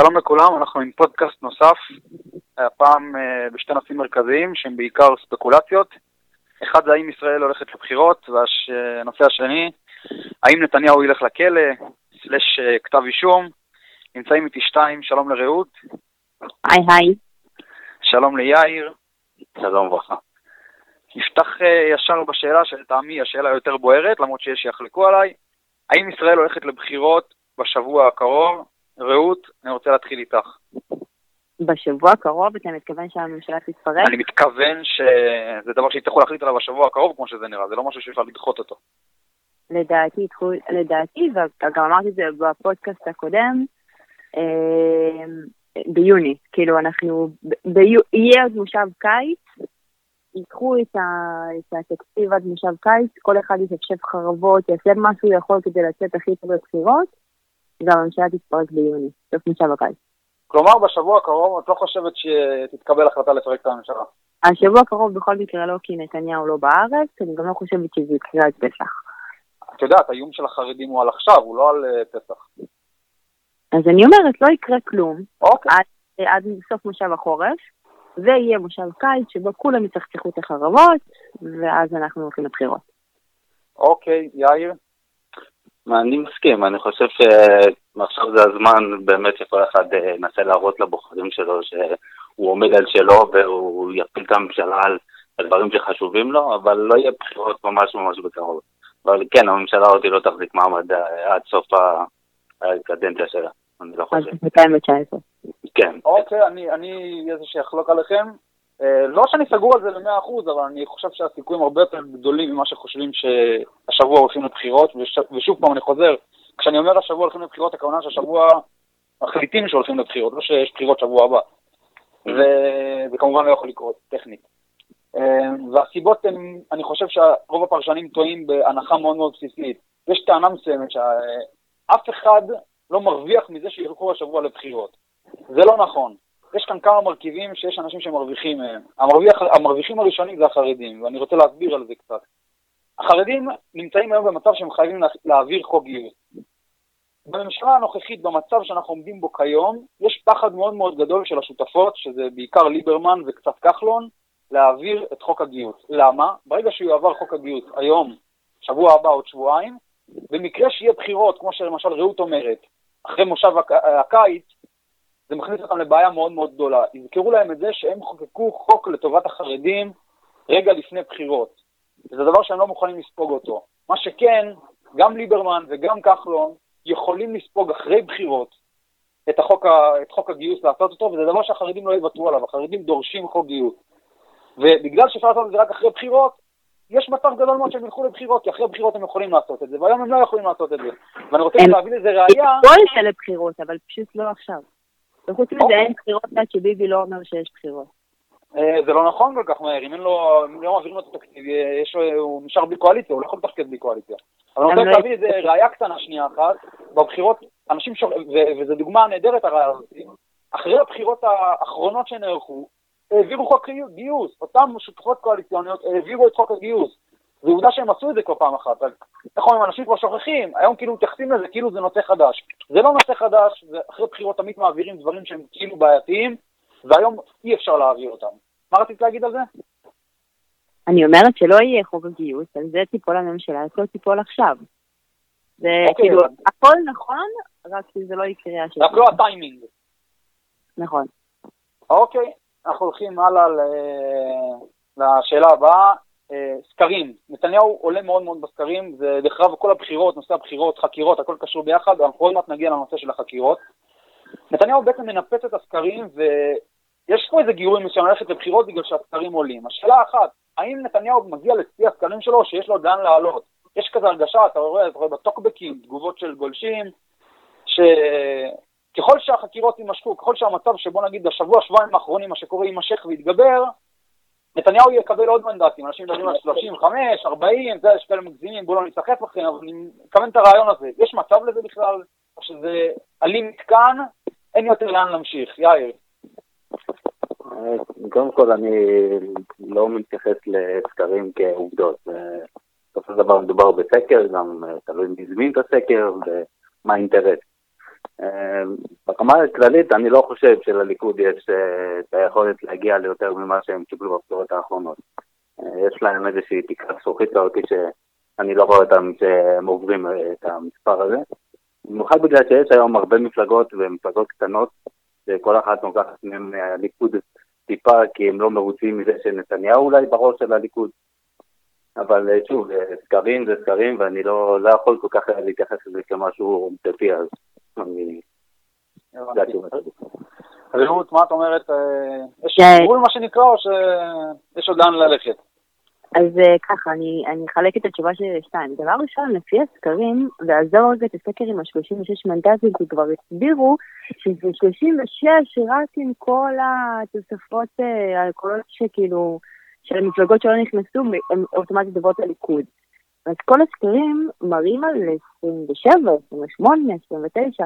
שלום לכולם, אנחנו עם פודקאסט נוסף, הפעם uh, בשתי נושאים מרכזיים שהם בעיקר ספקולציות. אחד זה האם ישראל הולכת לבחירות, והנושא השני, האם נתניהו ילך לכלא, סלש כתב אישום. נמצאים איתי שתיים, שלום לרעות. היי היי. שלום ליאיר. שלום וברכה. נפתח uh, ישר בשאלה שלטעמי השאלה יותר בוערת, למרות שיש שיחלקו עליי. האם ישראל הולכת לבחירות בשבוע הקרוב? רעות, אני רוצה להתחיל איתך. בשבוע הקרוב אתה מתכוון שהממשלה תתפרק? אני מתכוון שזה דבר שיצטרכו להחליט עליו בשבוע הקרוב, כמו שזה נראה, זה לא משהו שאפשר לדחות אותו. לדעתי, לדעתי, וגם אמרתי את זה בפודקאסט הקודם, אה, ביוני, כאילו אנחנו, ביו, יהיה עוד מושב קיץ, ייקחו את, ה, את התקציב עד מושב קיץ, כל אחד יתקשב חרבות, יעשה מה שהוא יכול כדי לצאת הכי טוב לבחירות, והממשלה תתפרק ביוני, סוף מושב הקיץ. כלומר, בשבוע הקרוב את לא חושבת שתתקבל החלטה לפרק את הממשלה? השבוע הקרוב בכל מקרה לא, כי נתניהו לא בארץ, אני גם לא חושבת שזה יקרה עד פסח. את יודעת, האיום של החרדים הוא על עכשיו, הוא לא על uh, פסח. אז אני אומרת, לא יקרה כלום. אוקיי. עד, עד סוף מושב החורף, ויהיה מושב קיץ שבו כולם יצחצחו את החרבות, ואז אנחנו הולכים לבחירות. אוקיי, יאיר? אני מסכים, אני חושב שעכשיו זה הזמן באמת שכל אחד אה, ינסה להראות לבוחרים שלו שהוא עומד על שלו והוא יפיל את הממשלה על הדברים שחשובים לו, אבל לא יהיה בחירות ממש ממש בקרוב. אבל כן, הממשלה עוד לא תחזיק מעמד אה, עד סוף הקדנציה שלה, אני לא חושב. עד 2019. כן. אוקיי, אני, אני איזה שיחלוק עליכם. אה, לא שאני סגור על זה ל-100%, אבל אני חושב שהסיכויים הרבה יותר גדולים ממה שחושבים שהשבוע הולכים לבחירות, וש, ושוב פעם אני חוזר, כשאני אומר השבוע הולכים לבחירות, הכוונה שהשבוע מחליטים שהולכים לבחירות, לא שיש בחירות שבוע הבא. וזה כמובן לא יכול לקרות, טכנית. אה, והסיבות הן, אני חושב שרוב הפרשנים טועים בהנחה מאוד מאוד בסיסית. יש טענה מסוימת שאף אחד לא מרוויח מזה שילכו השבוע לבחירות. זה לא נכון. יש כאן כמה מרכיבים שיש אנשים שמרוויחים מהם. המרוויח, המרוויחים הראשונים זה החרדים, ואני רוצה להסביר על זה קצת. החרדים נמצאים היום במצב שהם חייבים להעביר חוק גיוס. בממשלה הנוכחית, במצב שאנחנו עומדים בו כיום, יש פחד מאוד מאוד גדול של השותפות, שזה בעיקר ליברמן וקצת כחלון, להעביר את חוק הגיוס. למה? ברגע שיועבר חוק הגיוס היום, שבוע הבא, עוד שבועיים, במקרה שיהיה בחירות, כמו שלמשל רעות אומרת, אחרי מושב הקיץ, זה מכניס אותם לבעיה מאוד מאוד גדולה. יזכרו להם את זה שהם חוקקו חוק לטובת החרדים רגע לפני בחירות. וזה דבר שהם לא מוכנים לספוג אותו. מה שכן, גם ליברמן וגם כחלון יכולים לספוג אחרי בחירות את, החוק, את חוק הגיוס לעשות אותו, וזה דבר שהחרדים לא יוותרו עליו, החרדים דורשים חוק גיוס. ובגלל שאפשר לעשות את זה רק אחרי בחירות, יש מצב גדול מאוד שהם ילכו לבחירות, כי אחרי בחירות הם יכולים לעשות את זה, והיום הם לא יכולים לעשות את זה. ואני רוצה להביא לזה ראייה... הם יכולים לבחירות, אבל פשוט לא עכשיו. וחוץ מזה אין בחירות עד שביבי לא אומר שיש בחירות. אה, זה לא נכון כל כך מהר, אם אין לו, אם לא מעבירים לו את התקציב, הוא נשאר בלי קואליציה, הוא לא יכול לתפקד בלי קואליציה. אבל אני רוצה לא להביא איזה ראייה קטנה שנייה אחת, בבחירות, אנשים, וזו דוגמה נהדרת הראייה הזאת, אחרי הבחירות האחרונות שנערכו, העבירו חוק גיוס, אותם שותפות קואליציוניות העבירו את חוק הגיוס. זו עובדה שהם עשו את זה כבר פעם אחת, איך אומרים, אנשים כבר שוכחים, היום כאילו מתייחסים לזה כאילו זה נושא חדש. זה לא נושא חדש, אחרי בחירות תמיד מעבירים דברים שהם כאילו בעייתיים, והיום אי אפשר להעביר אותם. מה רצית להגיד על זה? אני אומרת שלא יהיה חוק הגיוס, על זה תיפול הממשלה, זה לא תיפול עכשיו. זה אוקיי, כאילו, הכל נכון, רק שזה לא יקרה השבוע. רק לא הטיימינג. נכון. אוקיי, אנחנו הולכים הלאה לשאלה הבאה. סקרים, נתניהו עולה מאוד מאוד בסקרים, זה דרך אגב כל הבחירות, נושא הבחירות, חקירות, הכל קשור ביחד, אנחנו עוד מעט נגיע לנושא של החקירות. נתניהו בעצם מנפץ את הסקרים, ויש פה איזה גיורים מסוים ללכת לבחירות בגלל שהסקרים עולים. השאלה אחת, האם נתניהו מגיע לשיא הסקרים שלו, שיש לו לאן לעלות? יש כזה הרגשה, אתה רואה, אתה רואה בטוקבקים, תגובות של גולשים, שככל שהחקירות יימשכו, ככל שהמצב שבוא נגיד השבוע, שבועיים האחרונים, מה שקורה יימשך ויתגבר, נתניהו יקבל עוד מנדטים, אנשים מדברים על 35, 40, זה, יש כאלה מגזימים, בואו לא נסחף לכם, אבל אני מכוון את הרעיון הזה. יש מצב לזה בכלל, או שזה עלים מתקן, אין יותר לאן להמשיך. יאיר. קודם כל, אני לא מתייחס לסקרים כעובדות. בסופו של דבר מדובר בסקר, גם תלוי מי הזמין את הסקר ומה האינטרס. ברמה הכללית אני לא חושב שלליכוד יש את היכולת להגיע ליותר ממה שהם קיבלו בבחירות האחרונות. יש להם איזושהי תקרת זכוכית כזאת שאני לא רואה אותם שהם עוברים את המספר הזה. במיוחד בגלל שיש היום הרבה מפלגות ומפלגות קטנות, שכל אחת לוקחת מהם הליכוד טיפה, כי הם לא מרוצים מזה שנתניהו אולי בראש של הליכוד. אבל אה, שוב, סקרים זה סקרים, ואני לא, לא יכול כל כך להתייחס לזה כמשהו עובדתי, אז רעות, מה את אומרת? אה, יש כן. גבול מה שנקרא, או שיש עוד לאן ללכת? אז אה, ככה, אני, אני אחלק את התשובה שלי לשתיים. דבר ראשון, לפי הסקרים, ועזוב רגע את הסקר עם ה-36 מנדטים, כי כבר הסבירו שזה 36 רק עם כל התוספות, הקולות שכאילו, של המפלגות שלא נכנסו, הן אוטומטית עוברות לליכוד. אז כל הסקרים מראים על 27, 28, 29.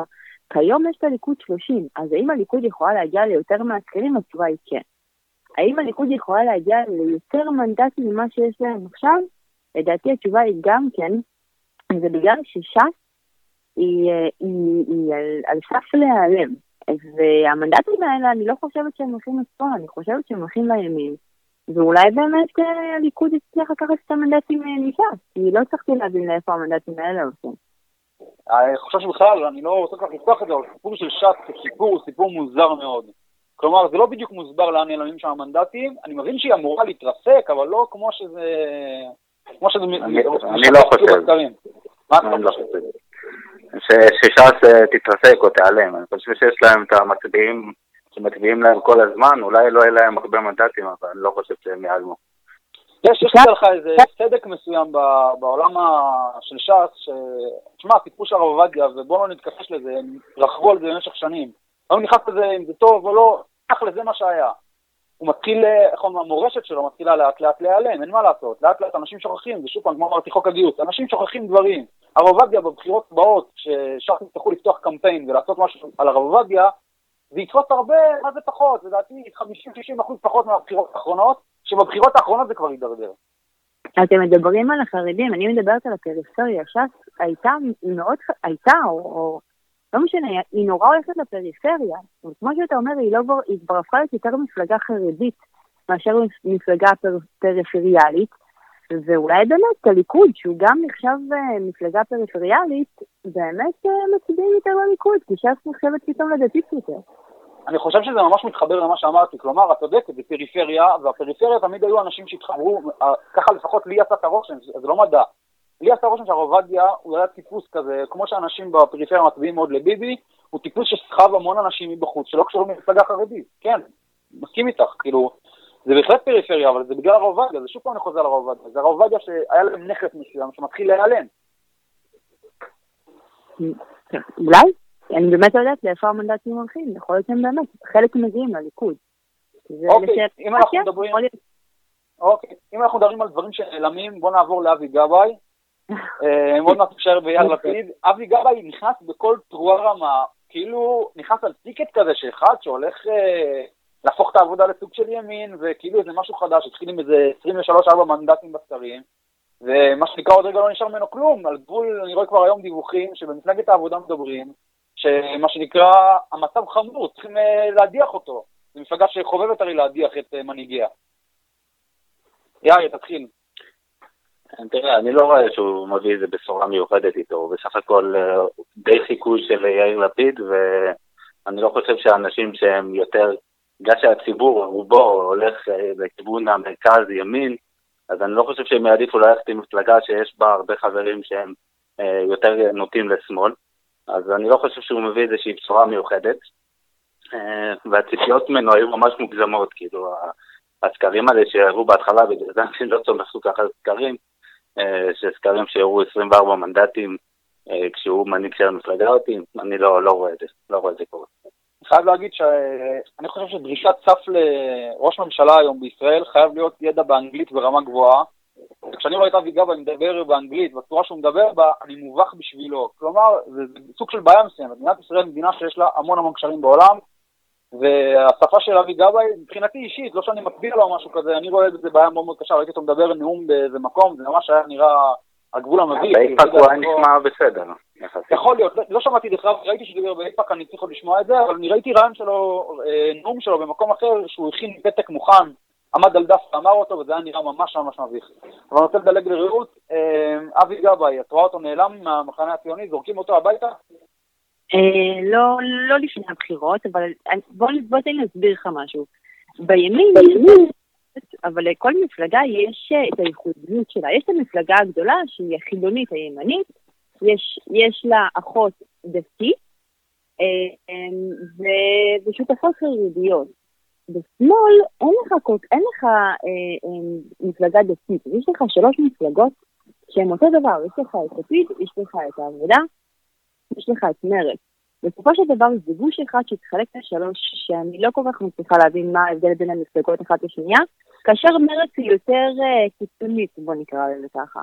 כיום יש לליכוד 30, אז האם הליכוד יכולה להגיע ליותר מהסקרים? התשובה היא כן. האם הליכוד יכולה להגיע ליותר מנדטים ממה שיש להם עכשיו? לדעתי התשובה היא גם כן, זה בגלל שש"ס היא, היא, היא, היא על, על סף להיעלם. והמנדטים האלה, אני לא חושבת שהם הולכים לשמאל, אני חושבת שהם הולכים לימין. ואולי באמת אה, הליכוד יצליח לקחת את המנדטים מש"ס, כי לא הצלחתי להבין לאיפה המנדטים האלה הולכים. אני חושב שבכלל, אני לא רוצה כך לפתוח את זה, אבל הסיפור של ש"ס כסיפור הוא סיפור מוזר מאוד. כלומר, זה לא בדיוק מוסבר לאן נעלמים שם המנדטים, אני מבין שהיא אמורה להתרסק, אבל לא כמו שזה... כמו שזה... אני לא חושב. מה אתה לא חושב? שש"ס אה, תתרסק או תיעלם, אני חושב שיש להם את המצביעים שמצביעים להם כל הזמן, אולי לא יהיה להם הרבה מנדטים, אבל אני לא חושב שהם ייעלמו. יש, יש לך איזה צדק מסוים בעולם של ש"ס, ש... תשמע, הסיפור של הרב עובדיה, ובואו לא נתכחש לזה, הם רכבו על זה במשך שנים. לא נכנס לזה אם זה טוב או לא, תכל'ה זה מה שהיה. הוא מתחיל, איך אומרים, המורשת שלו מתחילה לאט לאט להיעלם, אין מה לעשות. לאט לאט אנשים שוכחים, ושוב פעם, כמו אמרתי, חוק הגיוס, אנשים שוכחים דברים. הרב עובדיה בבחירות הבאות, שש"ס יצטרכו לפתוח קמפיין ולעשות משהו על הרב עובדיה, זה יתפוס הרבה, מה זה פחות? לדעתי 50-60 אחוז פחות מהבחירות האחרונות, שבבחירות האחרונות זה כבר יידרדר. אתם מדברים על החרדים, אני מדברת על הפריפריה. ש"ס הייתה מאוד, הייתה, או, או לא משנה, היא נורא הולכת לפריפריה. כמו שאתה אומר, היא, לא, היא כבר הפכה להיות יותר מפלגה חרדית מאשר מפלגה פר, פריפריאלית. ואולי באמת הליכוד, שהוא גם נחשב אה, מפלגה פריפריאלית, באמת אה, מצביעים יותר לליכוד, כי ש"ס נחשבת פתאום לדתית יותר. אני חושב שזה ממש מתחבר למה שאמרתי, כלומר, את צודקת, זה פריפריה, והפריפריה תמיד היו אנשים שהתחברו, אה, ככה לפחות לי עשה את הרושם, זה לא מדע. לי עשה רושם שהרב עובדיה הוא היה טיפוס כזה, כמו שאנשים בפריפריה מצביעים מאוד לביבי, הוא טיפוס שסחב המון אנשים מבחוץ, שלא קשורים למפלגה חרדית, כן, מסכים איתך, כאילו, זה בהחלט פריפריה, אבל זה בגלל הרב עובדיה, זה שוב פעם אני חוזר לרב עובדיה, זה הרב עובדיה שהיה להם נכס מסוים שמתחיל להיעלם. אולי? אני באמת לא יודעת לאיפה המנדטים הולכים, יכול להיות שהם באמת, חלק מגיעים לליכוד. אוקיי, אם אנחנו מדברים... אוקיי, אם אנחנו מדברים על דברים שנעלמים, בואו נעבור לאבי גבאי. אה, מאוד מעט אפשר ביאיר לפיד. אבי גבאי נכנס בכל תרועה רמה, כאילו נכנס על טיקט כזה שאחד שהולך אה, להפוך את העבודה לסוג של ימין, וכאילו איזה משהו חדש, התחיל עם איזה 23-4 מנדטים בסקרים, ומה שנקרא עוד רגע לא נשאר ממנו כלום, על גבול, אני רואה כבר היום דיווחים שבמפלגת העבודה מדברים, שמה שנקרא, המצב חמור, צריכים אה, להדיח אותו. זו מפלגה שחובבת הרי להדיח את אה, מנהיגיה. יאיר, תתחיל. תראה, אני לא רואה שהוא מביא איזה בשורה מיוחדת איתו, הוא בסך הכל אה, די חיקוי של יאיר לפיד, ואני לא חושב שאנשים שהם יותר, בגלל שהציבור, רובו, הולך לכיוון המרכז, ימין, אז אני לא חושב שהם יעדיפו ללכת עם מפלגה שיש בה הרבה חברים שהם יותר נוטים לשמאל. אז אני לא חושב שהוא מביא איזושהי בשורה מיוחדת. אה, והציפיות ממנו היו ממש מוגזמות, כאילו, הסקרים האלה שהראו בהתחלה, בגלל זה אני לא כך על סקרים, אה, שסקרים שהראו 24 מנדטים אה, כשהוא מנהיג של המפלגה אותי, אני לא, לא רואה את זה, לא רואה את זה קורה. חייב להגיד שאני חושב שדרישת סף לראש ממשלה היום בישראל חייב להיות ידע באנגלית ברמה גבוהה, כשאני רואה את אבי גבאי מדבר באנגלית, בצורה שהוא מדבר בה, אני מובך בשבילו. כלומר, זה, זה סוג של בעיה מסוימת. מדינת ישראל מדינה שיש לה המון המון קשרים בעולם, והשפה של אבי גבאי, מבחינתי אישית, לא שאני מצביע לו או משהו כזה, אני רואה בזה בעיה מאוד מאוד קשה, ראיתי אותו מדבר נאום באיזה מקום, זה ממש היה נראה הגבול המביך. באיפא"ק הוא היה נשמע בסדר. יכול להיות, לא שמעתי בכלל, ראיתי שהוא דיבר באיפא"ק, אני צריך לשמוע את זה, אבל אני ראיתי רעיון שלו, נאום שלו במקום אחר, שהוא הכין פתק מוכן, עמד על דף ואמר אותו, וזה היה נראה ממש ממש מביך. אבל אני רוצה לדלג לרעות, אבי גבאי, את רואה אותו נעלם מהמחנה הציוני, זורקים אותו הביתה? לא, לא לפני הבחירות, אבל בוא תן לי להסביר לך משהו. בימין, אבל לכל מפלגה יש את הייחודיות שלה. יש את המפלגה הגדולה שהיא החילונית הימנית, יש, יש לה אחות דתית ושותפות חרדיות. בשמאל אין לך, אין לך אה, אה, מפלגה דתית, יש לך שלוש מפלגות שהן אותו דבר, יש לך את לפיד, יש לך את העבודה, יש לך את מרצ. בסופו של דבר זה גוש אחד שהתחלק לשלוש, שאני לא כל כך מצליחה להבין מה ההבדל בין המפלגות אחת לשנייה, כאשר מרצ היא יותר uh, קיצונית, בוא נקרא לזה ככה.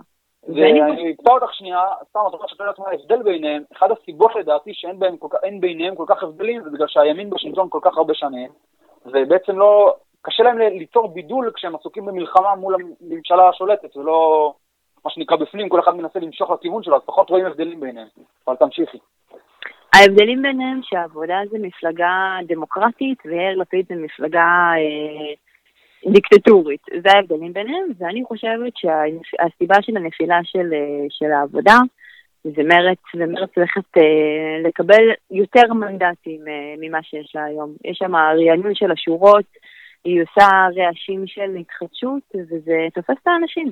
ואני אקטע אותך שנייה, סתם את אומרת שאתה יודעת מה ההבדל ביניהם, אחת הסיבות לדעתי שאין ביניהם כל כך הבדלים זה בגלל שהימין בשלטון כל כך הרבה שנים, ובעצם לא, קשה להם ליצור בידול כשהם עסוקים במלחמה מול הממשלה השולטת, ולא מה שנקרא בפנים, כל אחד מנסה למשוך לכיוון שלו, אז פחות רואים הבדלים ביניהם. אבל תמשיכי. ההבדלים ביניהם שהעבודה זה מפלגה דמוקרטית ויאיר לפיד זה מפלגה אה, דיקטטורית. זה ההבדלים ביניהם, ואני חושבת שהסיבה של הנפילה של, אה, של העבודה זה מרץ, ומרץ הולכת אה, לקבל יותר מנדטים אה, ממה שיש לה היום. יש שם רענון של השורות, היא עושה רעשים של התחדשות, וזה תופס את האנשים.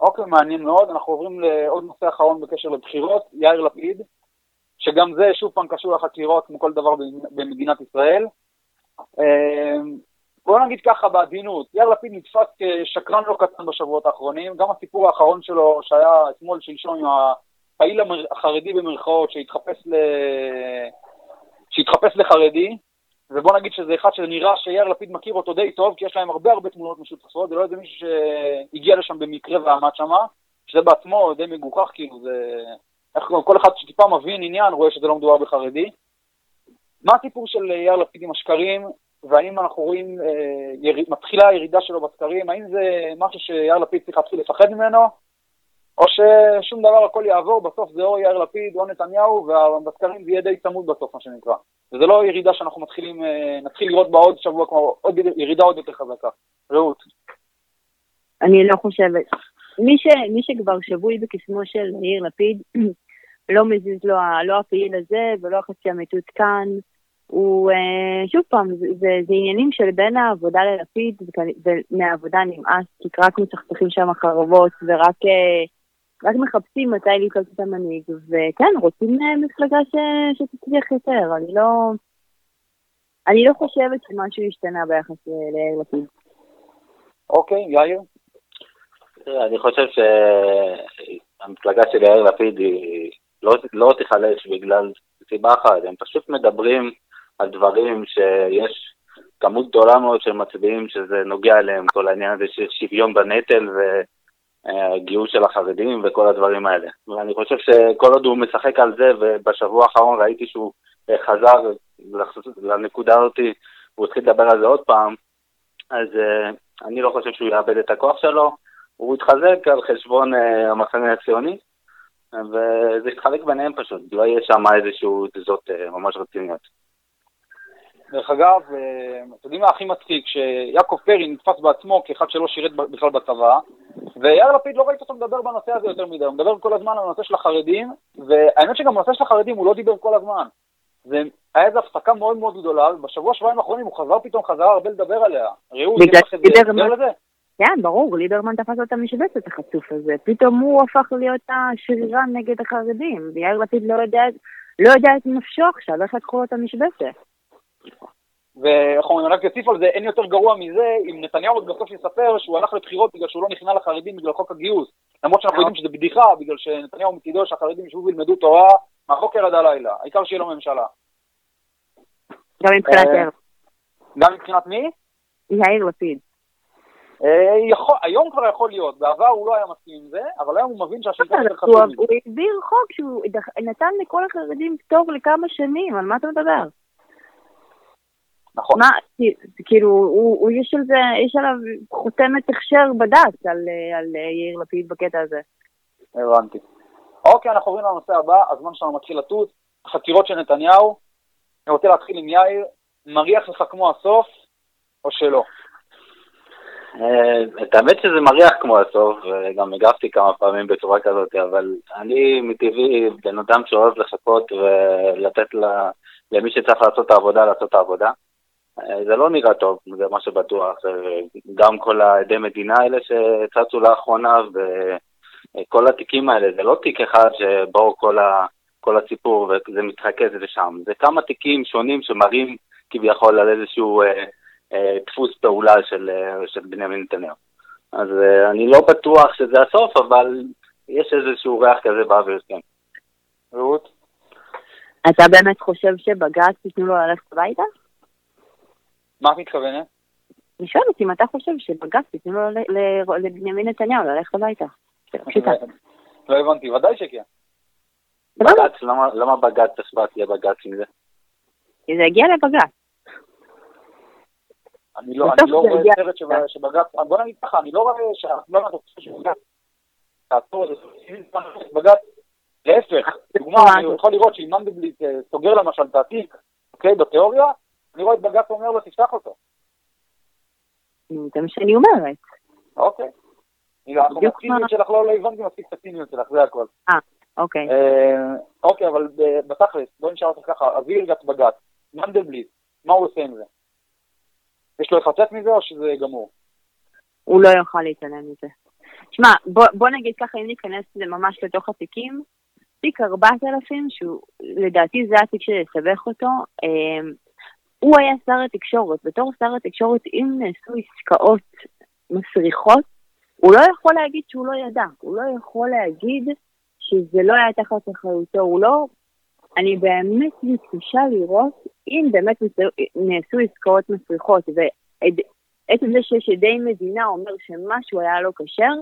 אוקיי, מעניין מאוד. אנחנו עוברים לעוד נושא אחרון בקשר לבחירות, יאיר לפיד, שגם זה שוב פעם קשור לחקירות כמו כל דבר במדינת ישראל. אה, בוא נגיד ככה בעדינות, יאיר לפיד נתפס כשקרן לא קטן בשבועות האחרונים, גם הסיפור האחרון שלו שהיה אתמול שלשום עם הפעיל החרדי במרכאות שהתחפש, ל... שהתחפש לחרדי, ובוא נגיד שזה אחד שנראה שיאיר לפיד מכיר אותו די טוב, כי יש להם הרבה הרבה תמונות משותפות, זה לא איזה מישהו שהגיע לשם במקרה ועמד שם, שזה בעצמו די מגוחך, כאילו זה... איך כל אחד שטיפה מבין עניין רואה שזה לא מדובר בחרדי. מה הסיפור של יאיר לפיד עם השקרים? והאם אנחנו רואים, אה, יר... מתחילה הירידה שלו בסקרים, האם זה משהו שיאיר לפיד צריך להתחיל לפחד ממנו, או ששום דבר הכל יעבור, בסוף זה או יאיר לפיד או נתניהו, ובסקרים זה יהיה די צמוד בסוף, מה שנקרא. וזה לא ירידה שאנחנו מתחילים, אה, נתחיל לראות בה עוד שבוע, כמו עוד ירידה עוד יותר חזקה. רעות. אני לא חושבת. מי, ש, מי שכבר שבוי בקסמו של יאיר לפיד, לא מזיז לו לא הפעיל הזה ולא החצי המטות כאן. הוא, אה, שוב פעם, זה, זה, זה עניינים של בין העבודה ללפיד, ומהעבודה נמאס, כי רק מצחצחים שם חרבות, ורק אה, רק מחפשים מתי לקלוט את המנהיג, וכן, רוצים אה, מפלגה ש, שתצליח יותר, אני לא... אני לא חושבת שמשהו השתנה ביחס ליאיר לפיד. אוקיי, יאיר? אני חושב שהמפלגה של יאיר לפיד היא לא, לא תיחלש בגלל סיבה אחת, הם פשוט מדברים על דברים שיש כמות גדולה מאוד של מצביעים שזה נוגע אליהם, כל העניין הזה של שוויון בנטל וגיוס של החרדים וכל הדברים האלה. ואני חושב שכל עוד הוא משחק על זה, ובשבוע האחרון ראיתי שהוא חזר לנקודה הזאת, הוא התחיל לדבר על זה עוד פעם, אז אני לא חושב שהוא יאבד את הכוח שלו, הוא יתחזק על חשבון המחנה הציוני, וזה יתחלק ביניהם פשוט, לא יהיה שם איזשהו תזות ממש רציניות. דרך אגב, אה, אתם יודעים מה הכי מצחיק? שיעקב פרי נתפס בעצמו כאחד שלא שירת בכלל בצבא, ויאיר לפיד לא ראית אותו מדבר בנושא הזה יותר מדי, הוא מדבר כל הזמן על הנושא של החרדים, והאמת שגם בנושא של החרדים הוא לא דיבר כל הזמן. זה היה איזו הפסקה מאוד מאוד גדולה, ובשבוע שבועיים האחרונים הוא חזר פתאום, חזר הרבה לדבר עליה. ראו? כן, ברור, ליברמן תפס לו את המשבצת החצוף הזה. פתאום הוא הפך להיות השרירן נגד החרדים, ויאיר לפיד לא יודע, לא יודע את נפשו עכשיו, איך לקחו לו את המשבצת. ואנחנו אומרים, רק אוסיף על זה, אין יותר גרוע מזה אם נתניהו בסוף יספר שהוא הלך לבחירות בגלל שהוא לא נכנע לחרדים בגלל חוק הגיוס. למרות שאנחנו יודעים שזה בדיחה, בגלל שנתניהו מצידו שהחרדים ישבו וילמדו תורה מהבוקר עד הלילה. העיקר שיהיה לו ממשלה. גם מבחינת אה, יאיר. גם מבחינת מי? יאיר לפיד. אה, היום כבר יכול להיות, בעבר הוא לא היה מסכים עם זה, אבל היום הוא מבין שהשלטון יותר חשוב. הוא העביר חוק שהוא נתן לכל החרדים פטור לכמה שנים, על מה אתה מדבר? נכון. מה, כאילו, הוא, הוא יש, על זה, יש עליו חותמת הכשר בדת על, על יאיר לפיד בקטע הזה. הבנתי. אוקיי, אנחנו עוברים לנושא הבא, הזמן שלנו מתחיל לטוס. חקירות של נתניהו. אני רוצה להתחיל עם יאיר. מריח לך כמו הסוף, או שלא? אה, את האמת שזה מריח כמו הסוף, וגם הגבתי כמה פעמים בצורה כזאת, אבל אני מטבעי בן אדם שאוהב לחכות ולתת למי שצריך לעשות את העבודה, לעשות את העבודה. אה, זה לא נראה טוב, זה מה שבטוח. גם כל העדי מדינה האלה שצצו לאחרונה, וכל התיקים האלה, זה לא תיק אחד שבו כל, ה, כל הסיפור וזה מתרכז לשם. זה כמה תיקים שונים שמראים כביכול על איזשהו אה, אה, דפוס פעולה של, אה, של בנימין נתניהו. אז אה, אני לא בטוח שזה הסוף, אבל יש איזשהו ריח כזה באוויר, כן. רעות? אתה באמת חושב שבג"ץ ייתנו לו ללכת הביתה? מה את מתכוונת? אני שואלת אם אתה חושב שבג"ץ ייתנו לו לבנימין נתניהו ללכת הביתה. לא הבנתי, ודאי שכן. בג"ץ, למה בג"ץ אכפת יהיה בג"ץ עם זה? כי זה הגיע לבג"ץ. אני לא, לא רואה סרט שבג"ץ, בוא נגיד ככה, אני לא רואה שאנחנו לא שבג"ץ תעצור את זה, בג"ץ, להפך, דוגמה, אני יכול לראות שאם מנדלבליט אה, סוגר למשל את התיק, אוקיי, בתיאוריה, אני רואה את בג"ץ אומר לו, תפתח אותו. זה מה שאני אומרת. אוקיי. הציניות שלך לא, לא הבנתי מספיק את הציניות שלך, זה הכל. אה, אוקיי. אה, אוקיי, אבל אה, בתכלס, בוא נשאר אותך ככה, אוויר גת בג"ץ, מנדלבליט, מה הוא עושה עם זה? יש לו לצאת מזה או שזה גמור? הוא לא יוכל להתעלם מזה. שמע, בוא, בוא נגיד ככה, אם ניכנס ממש לתוך התיקים, תיק 4000, שהוא לדעתי זה התיק שיסבך אותו, אה, הוא היה שר התקשורת. בתור שר התקשורת, אם נעשו עסקאות מסריחות, הוא לא יכול להגיד שהוא לא ידע. הוא לא יכול להגיד שזה לא היה תחת אחריותו. הוא לא... אני באמת מתקשה לראות אם באמת נעשו עסקאות מסריחות. ועצם זה שיש עדי מדינה אומר שמשהו היה לא כשר,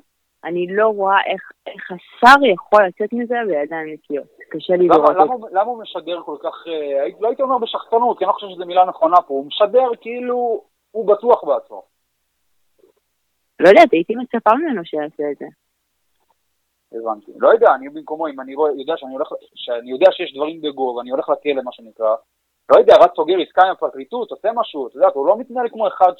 אני לא רואה איך, איך השר יכול לצאת מזה בידיים נקיות. קשה לי לראות את זה. למה הוא משדר כל כך, אה, לא הייתי אומר בשחצנות, כי אני לא חושב שזו מילה נכונה פה, הוא משדר כאילו הוא בטוח בעצמו. לא יודעת, הייתי מצפה ממנו שיעשה את זה. הבנתי. לא יודע, אני במקומו, אם אני רואה, יודע שאני הולך, שאני יודע שיש דברים בגו, ואני הולך לכלא, מה שנקרא, לא יודע, רק סוגר עסקה עם הפרקליטות, עושה משהו, אתה יודע, הוא לא מתנהל כמו אחד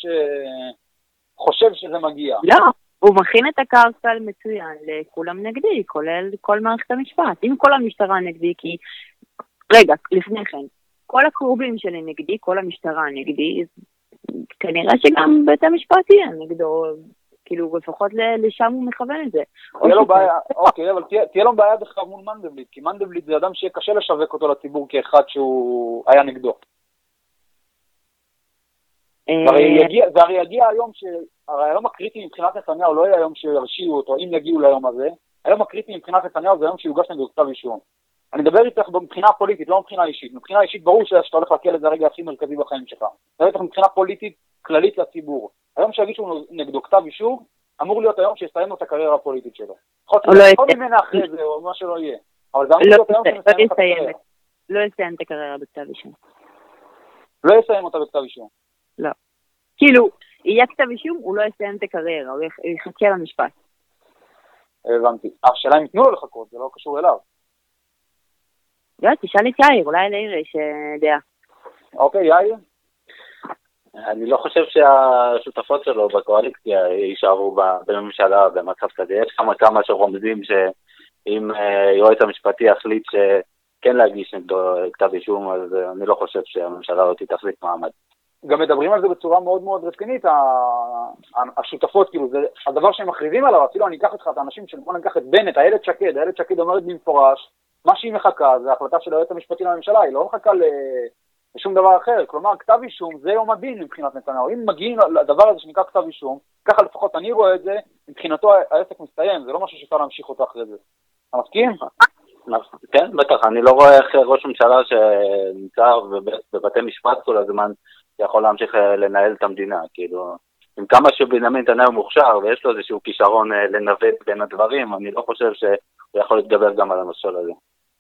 שחושב שזה מגיע. לא, הוא מכין את הקרקע מצוין לכולם נגדי, כולל כל מערכת המשפט. אם כל המשטרה נגדי, כי... רגע, לפני כן, כל הקרובים שלי נגדי, כל המשטרה נגדי, כנראה שגם בית המשפט יהיה נגדו, כאילו לפחות לשם הוא מכוון את זה. תהיה לו בעיה, אוקיי, אבל תהיה לו בעיה בכלל מול מנדלבליט, כי מנדלבליט זה אדם שיהיה קשה לשווק אותו לציבור כאחד שהוא היה נגדו. אה, זה הרי יגיע היום. הרי היום הקריטי מבחינת נתניהו לא יהיה היום שירשיעו אותו, אם יגיעו ליום הזה, היום הקריטי מבחינת נתניהו זה היום שיוגש נגדו כתב אישום. אני מדבר איתך מבחינה פוליטית, לא מבחינה אישית. מבחינה אישית ברור שאתה הולך לכלא זה הרגע הכי מרכזי בחיים שלך. אני מדבר איתך מבחינה פוליטית כללית לציבור. היום שיגישו נגדו כתב אישום, אמור להיות היום שיסיים את הקריירה הפוליטית שלו. יכול להיות ממנה אחרי זה, או מה שלא יהיה. אבל זה אמור להיות היום שמסיים את הקריירה. לא יסיים את הקריירה בכתב אישום. לא יסיים אותה בכתב אישום. לא. כאילו, יהיה כתב אישום, הוא לא יסיים את הקריירה, הוא יחכה למשפט. הבנתי. השאלה אם ייתנו לו לחכות, זה לא קשור אליו. לא, תשאל את יאיר, אולי לעיר יש אה, דעה. אוקיי, יאיר? אני לא חושב שהשותפות שלו בקואליקציה יישארו בממשלה במצב כזה. יש כמה כמה שרומזים שאם אה, היועץ המשפטי יחליט שכן להגיש נגדו כתב אישום, אז אה, אני לא חושב שהממשלה הזאת תחזיק מעמד. גם מדברים על זה בצורה מאוד מאוד רצינית, השותפות, כאילו, זה הדבר שהם מכריזים עליו, אפילו אני אקח איתך את האנשים, בוא ניקח את בנט, איילת שקד, איילת שקד אומרת במפורש, מה שהיא מחכה זה החלטה של היועץ המשפטי לממשלה, היא לא מחכה לשום דבר אחר. כלומר, כתב אישום זה יום הדין מבחינת נתניהו. אם מגיעים לדבר הזה שנקרא כתב אישום, ככה לפחות אני רואה את זה, מבחינתו העסק מסתיים, זה לא משהו שאפשר להמשיך אותו אחרי זה. אתה מסכים? כן, בטח, אני לא רואה איך ראש ממשלה שנמצא בבתי משפט כל הזמן יכול להמשיך אה, לנהל את המדינה, כאילו, עם כמה שבנימין נתניהו מוכשר ויש לו איזשהו כישרון אה, לנווט בין הדברים, אני לא חושב שהוא יכול להתגבר גם על המשול הזה.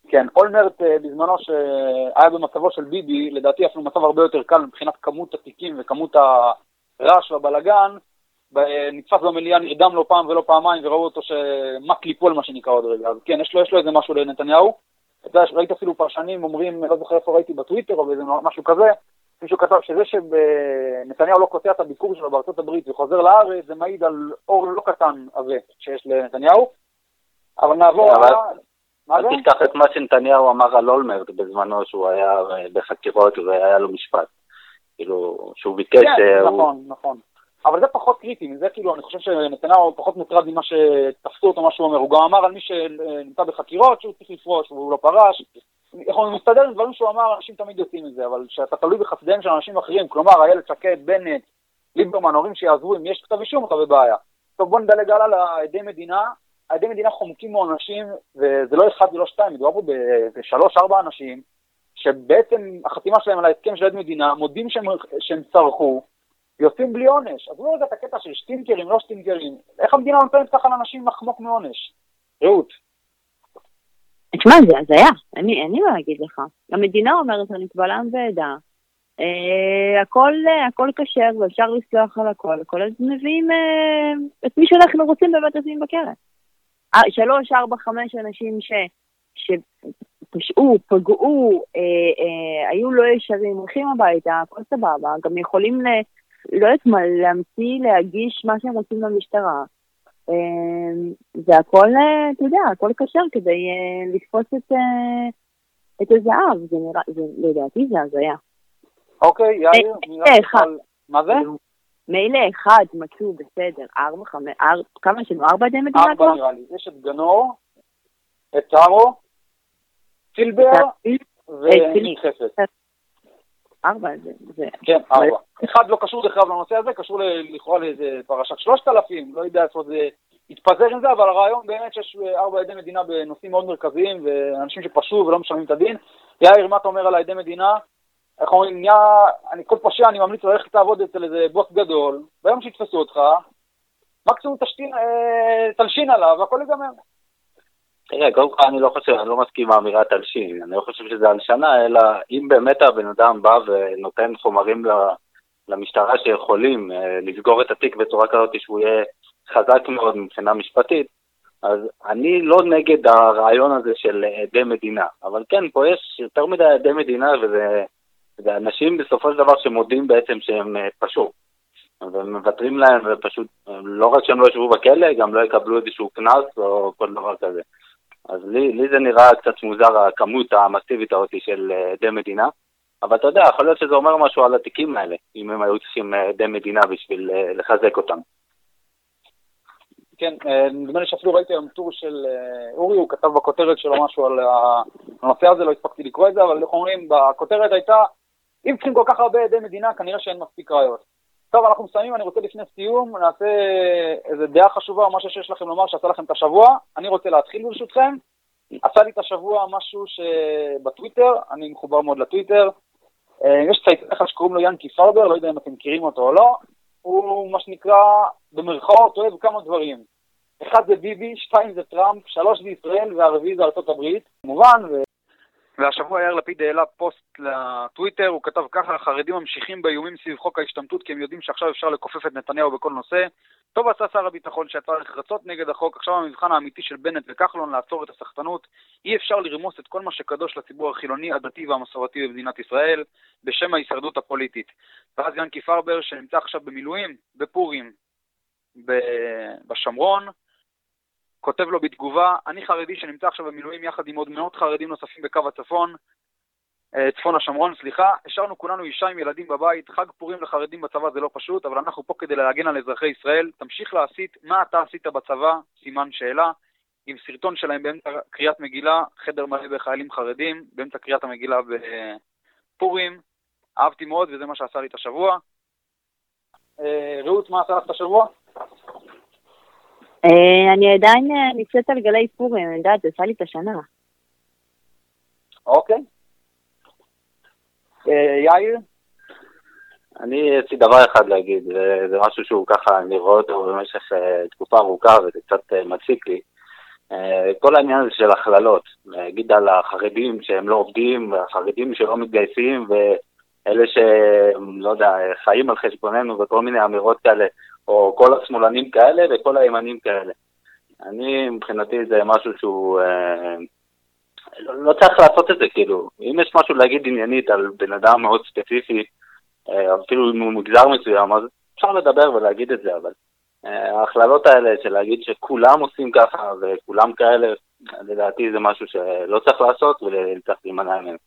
כן, אולמרט אה, בזמנו שהיה במצבו של ביבי, לדעתי אפילו מצב הרבה יותר קל מבחינת כמות התיקים וכמות הרעש והבלגן, נתפס במליאה, נרדם לו פעם ולא פעמיים וראו אותו שמק ליפול מה שנקרא עוד רגע. אז כן, יש לו, יש לו איזה משהו לנתניהו. אתה יודע, ראיתי אפילו פרשנים אומרים, לא זוכר איפה ראיתי בטוויטר או באיזה משהו כזה, מישהו כתב שזה שנתניהו לא קוטע את הביקור שלו בארצות הברית וחוזר לארץ, זה מעיד על אור לא קטן הזה שיש לנתניהו. אבל נעבור... אל תשכח את מה שנתניהו אמר על אולמרט בזמנו שהוא היה בחקירות והיה לו משפט. כאילו, שהוא ביקש... כן, נכון, נכון. אבל זה פחות קריטי, מזה כאילו, אני חושב שנתניהו פחות מוטרד ממה שתפסו אותו, מה שהוא אומר. הוא גם אמר על מי שנמצא בחקירות שהוא צריך לפרוש והוא לא פרש. הוא מסתדר עם דברים שהוא אמר, אנשים תמיד יוצאים מזה, אבל כשאתה תלוי בחסדיהם של אנשים אחרים, כלומר, איילת שקד, בנט, ליברמן, הורים שיעזבו, אם יש כתב אישום, אתה בבעיה. טוב, בוא נדלג הלאה לעדי מדינה. עדי מדינה חומקים מאנשים, וזה לא אחד ולא שתיים, מדובר פה בשלוש-ארבע אנשים, שבעצם החתימה שלהם על ההסכם של עד מדינה, מודים שהם, שהם צרכו, יוצאים בלי עונש. עזבו רגע את הקטע של שטינקרים, לא שטינקרים. איך המדינה נותנת ככה לאנשים לחמוק מעונש? רעות. תשמע, זה הזיה, אין לי מה להגיד לך. המדינה אומרת, אני קבל עם ועדה, אה, הכל, כשר ואפשר לסלוח על הכל, כל אז מביאים אה, את מי שאנחנו רוצים באמת לשים בכלא. אה, שלוש, ארבע, חמש אנשים ש, שפשעו, פגעו, אה, אה, היו לא ישרים, הולכים הביתה, הכל סבבה, גם יכולים ל... לא יודעת מה, להמציא, להגיש מה שהם רוצים למשטרה. אמ, זה הכל, אה, אתה יודע, הכל כשר כדי אה, לתפוס את, אה, את הזהב, זה נראה, זה, לדעתי זה הזיה. אוקיי, יאיר, נראה אחד. מה זה? מילא אחד מצאו בסדר, ארבע, חמש, ארבע, כמה יש לנו? ארבע עדי מדינה ארבע נראה לי, יש את גנור, את טארו, פילבר וניר חפץ. ארבע זה... כן, ארבע. אחד לא קשור דרך אגב לנושא הזה, קשור לכאורה לאיזה פרשת שלושת אלפים, לא יודע איפה זה יתפזר עם זה, אבל הרעיון באמת שיש ארבע עדי מדינה בנושאים מאוד מרכזיים, ואנשים שפשעו ולא משלמים את הדין. יאיר, מה אתה אומר על העדי מדינה? איך אומרים, נהיה, אני כל פושע, אני ממליץ ללכת לעבוד אצל איזה בוס גדול, ביום שיתפסו אותך, מקסימום תשתין, אה, תלשין עליו והכל ייגמר. תראה, קודם כל אני לא חושב, אני לא מסכים עם האמירה תלשין, אני לא חושב שזה הלשנה, אלא אם באמת הבן אדם בא ונותן חומרים למשטרה שיכולים אה, לסגור את התיק בצורה כזאת שהוא יהיה חזק מאוד מבחינה משפטית, אז אני לא נגד הרעיון הזה של עדי מדינה, אבל כן, פה יש יותר מדי עדי מדינה וזה, זה אנשים בסופו של דבר שמודים בעצם שהם אה, פשעו. ומוותרים להם, ופשוט, לא רק שהם לא ישבו בכלא, גם לא יקבלו איזשהו קנס או כל דבר כזה. אז לי, לי זה נראה קצת מוזר, הכמות המסיבית הזאת של אה, עדי מדינה. אבל אתה יודע, יכול להיות שזה אומר משהו על התיקים האלה, אם הם היו צריכים אה, עדי מדינה בשביל אה, לחזק אותם. כן, נדמה לי שאפילו ראיתי היום טור של אורי, הוא כתב בכותרת שלו משהו על הנושא הזה, לא הספקתי לקרוא את זה, אבל איך אומרים, בכותרת הייתה, אם צריכים כל כך הרבה עדי מדינה, כנראה שאין מספיק ראיות. טוב, אנחנו מסיימים, אני רוצה לפני סיום, נעשה איזה דעה חשובה או משהו שיש לכם לומר שעשה לכם את השבוע. אני רוצה להתחיל ברשותכם. עשה לי את השבוע משהו שבטוויטר, אני מחובר מאוד לטוויטר. אה, יש צייצן אחד שקוראים לו ינקי פרבר, לא יודע אם אתם מכירים אותו או לא. הוא מה שנקרא, במרכאות, אוהב כמה דברים. אחד זה ביבי, שתיים זה טראמפ, שלוש זה ישראל והרביעי זה ארצות הברית, כמובן, והשבוע יאיר לפיד העלה פוסט לטוויטר, הוא כתב ככה, החרדים ממשיכים באיומים סביב חוק ההשתמטות כי הם יודעים שעכשיו אפשר לכופף את נתניהו בכל נושא. טוב עשה שר הביטחון שיצא נחרצות נגד החוק, עכשיו המבחן האמיתי של בנט וכחלון לעצור את הסחטנות. אי אפשר לרמוס את כל מה שקדוש לציבור החילוני, הדתי והמסורתי במדינת ישראל, בשם ההישרדות הפוליטית. ואז ינקי פרבר, שנמצא עכשיו במילואים, בפורים, בשומרון, כותב לו בתגובה, אני חרדי שנמצא עכשיו במילואים יחד עם עוד מאות חרדים נוספים בקו הצפון, אה, צפון השומרון, סליחה, השארנו כולנו אישה עם ילדים בבית, חג פורים לחרדים בצבא זה לא פשוט, אבל אנחנו פה כדי להגן על אזרחי ישראל. תמשיך להסית, מה אתה עשית בצבא? סימן שאלה. עם סרטון שלהם באמצע קריאת מגילה, חדר מלא בחיילים חרדים, באמצע קריאת המגילה בפורים. אהבתי מאוד וזה מה שעשה לי את השבוע. אה, רעות, מה עשה לך את השבוע? אה, אני עדיין אה, נמצאת על גלי פורים, אני יודעת, זה עשה לי את השנה. אוקיי. אה, יאיר? אני, יש לי דבר אחד להגיד, זה משהו שהוא ככה, אני רואה אותו במשך תקופה ארוכה וזה קצת מציק לי. כל העניין הזה של הכללות, להגיד על החרדים שהם לא עובדים, והחרדים שלא מתגייסים, ואלה שלא יודע, חיים על חשבוננו וכל מיני אמירות כאלה, או כל השמאלנים כאלה וכל הימנים כאלה. אני, מבחינתי זה משהו שהוא... אה, לא, לא צריך לעשות את זה, כאילו. אם יש משהו להגיד עניינית על בן אדם מאוד ספציפי, אה, אפילו אם הוא מגזר מסוים, אז אפשר לדבר ולהגיד את זה, אבל אה, ההכללות האלה של להגיד שכולם עושים ככה וכולם כאלה, לדעתי זה משהו שלא צריך לעשות וצריך להימנע ממנו.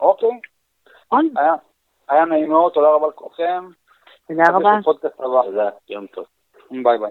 אוקיי. נכון. היה, היה נעים מאוד, תודה רבה לכולכם. תודה רבה. תודה, יום טוב. ביי ביי.